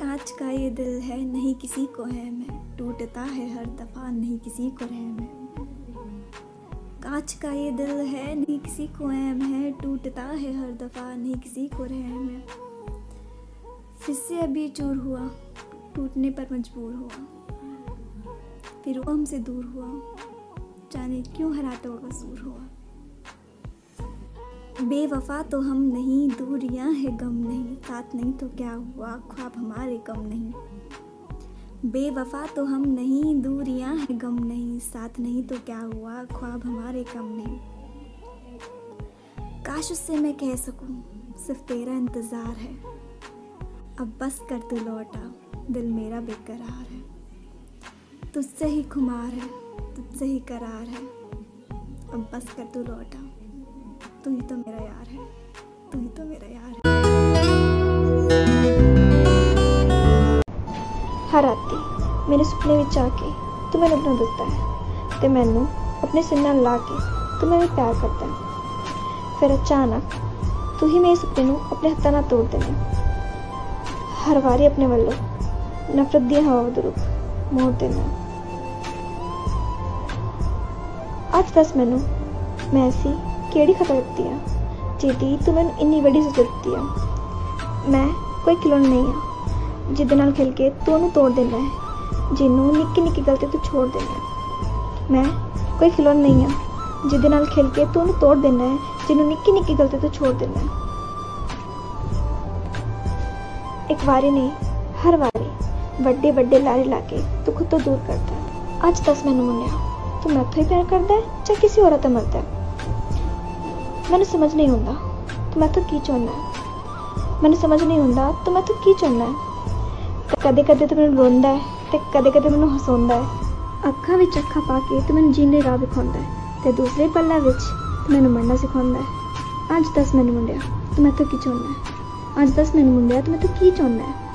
कांच का ये दिल है, नहीं किसी को है मैं। टूटता है हर दफ़ा, नहीं किसी को रहम है कांच का ये दिल है, नहीं किसी को रहम है टूटता है हर दफ़ा, नहीं किसी को रहम है फिर से अभी चूर हुआ, टूटने पर मजबूर हुआ। फिर वो हमसे दूर हुआ, जाने क्यों हराता हुआ कसूर हुआ। बेवफा तो हम नहीं दूरियाँ है गम नहीं, साथ नहीं तो क्या हुआ? ख्वाब हमारे कम नहीं। बेवफा तो हम नहीं दूरियाँ है गम नहीं, साथ नहीं तो क्या हुआ? ख्वाब हमारे कम नहीं। काश उससे मैं कह सकूँ, सिर्फ़ तेरा इंतज़ार है। अब बस कर तू लौटा, दिल मेरा बेकरार है। तुझसे ही खुमार है, तुझसे ही करार है। अब बस कर तू लौटा। तू ही तो मेरा यार है तू ही तो मेरा यार है ਹਰ ਰਾਤੀ ਮੇਰੇ ਸੁਪਨੇ ਵਿੱਚ ਆ ਕੇ ਤੂੰ ਮੈਨੂੰ ਆਪਣਾ ਦੱਸਦਾ ਹੈ ਤੇ ਮੈਨੂੰ ਆਪਣੇ ਸਿਰ ਨਾਲ ਲਾ ਕੇ ਤੂੰ ਮੈਨੂੰ ਪਿਆਰ ਕਰਦਾ ਹੈ ਫਿਰ ਅਚਾਨਕ ਤੂੰ ਹੀ ਮੇਰੇ ਸੁਪਨੇ ਨੂੰ ਆਪਣੇ ਹੱਥਾਂ ਨਾਲ ਤੋੜ ਦੇਣਾ ਹਰ ਵਾਰੀ ਆਪਣੇ ਵੱਲੋਂ ਨਫ਼ਰਤ ਦੀਆਂ ਹਵਾਵਾਂ ਦਾ ਰੁਖ ਮੋੜ ਦੇਣਾ ਅੱਜ ਦੱਸ ਮੈਨੂੰ ਮੈਂ ਐਸੀ ਕਿਹੜੀ ਖਤਾ ਦਿੱਤੀ ਆ ਜਿਹਦੀ ਤੂੰ ਮੈਨੂੰ ਇੰਨੀ ਵੱਡੀ ਸਜ਼ਾ ਦਿੱਤੀ ਆ ਮੈਂ ਕੋਈ ਖਿਲੌਣਾ ਨਹੀਂ ਆ ਜਿਹਦੇ ਨਾਲ ਖੇਲ ਕੇ ਤੂੰ ਉਹਨੂੰ ਤੋੜ ਦੇਣਾ ਹੈ ਜਿਹਨੂੰ ਨਿੱਕੀ ਨਿੱਕੀ ਗਲਤੀ ਤੋਂ ਛੋੜ ਦੇਣਾ ਹੈ ਮੈਂ ਕੋਈ ਖਿਲੌਣਾ ਨਹੀਂ ਆ ਜਿਹਦੇ ਨਾਲ ਖੇਲ ਕੇ ਤੂੰ ਉਹਨੂੰ ਤੋੜ ਦੇਣਾ ਹੈ ਜਿਹਨੂੰ ਨਿੱਕੀ ਨਿੱਕੀ ਗਲਤੀ ਤੋਂ ਛੋੜ ਦੇਣਾ ਹੈ ਇੱਕ ਵਾਰੀ ਨਹੀਂ ਹਰ ਵਾਰੀ ਵੱਡੇ ਵੱਡੇ ਲਾਰੇ ਲਾ ਕੇ ਤੂੰ ਖੁਦ ਤੋਂ ਦੂਰ ਕਰਦਾ ਹੈ ਅੱਜ ਦੱਸ ਮੈਨੂੰ ਮੁੰਨਿਆ ਤੂੰ ਮੈਥੋਂ ਹੀ ਪਿਆਰ ਕਰਦਾ ਹੈ ਜਾਂ ਕਿਸੇ ਹੋਰ ਤੋਂ ਮਰਦਾ ਹੈ ਮੈਨੂੰ ਸਮਝ ਨਹੀਂ ਹੁੰਦਾ, ਤੂੰ ਮੈਥੋਂ ਕੀ ਚਾਹੁੰਦਾ? ਹੈ ਮੈਨੂੰ ਸਮਝ ਨਹੀਂ ਹੁੰਦਾ, ਤੂੰ ਮੈਥੋਂ ਕੀ ਚਾਹੁੰਦਾ? ਹੈ ਕਦੇ ਕਦੇ ਤੂੰ ਮੈਨੂੰ ਰੋਂਦਾ ਹੈ ਤੇ ਕਦੇ ਕਦੇ ਮੈਨੂੰ ਹਸਾਉਂਦਾ ਹੈ। ਅੱਖਾਂ ਵਿੱਚ ਅੱਖਾਂ ਪਾ ਕੇ ਤੂੰ ਮੈਨੂੰ ਜੀਣ ਲਈ ਰਾਹ ਵਿਖਾਉਂਦਾ ਹੈ ਤੇ ਦੂਸਰੇ ਪੱਲਾਂ ਵਿੱਚ ਤੂੰ ਮੈਨੂੰ ਮਰਨਾ ਸਿਖਾਉਂਦਾ ਹੈ। ਅੱਜ ਦੱਸ ਮੈਨੂੰ ਮੁੰਡਿਆ, ਤੂੰ ਮੈਥੋਂ ਕੀ ਚਾਹੁੰਦਾ? ਹੈ ਅੱਜ ਦੱਸ ਮੈਨੂੰ ਮੁੰਡਿਆ, ਤੂੰ ਮੈਥੋਂ ਕੀ ਚਾਹੁੰਦਾ ਹੈ?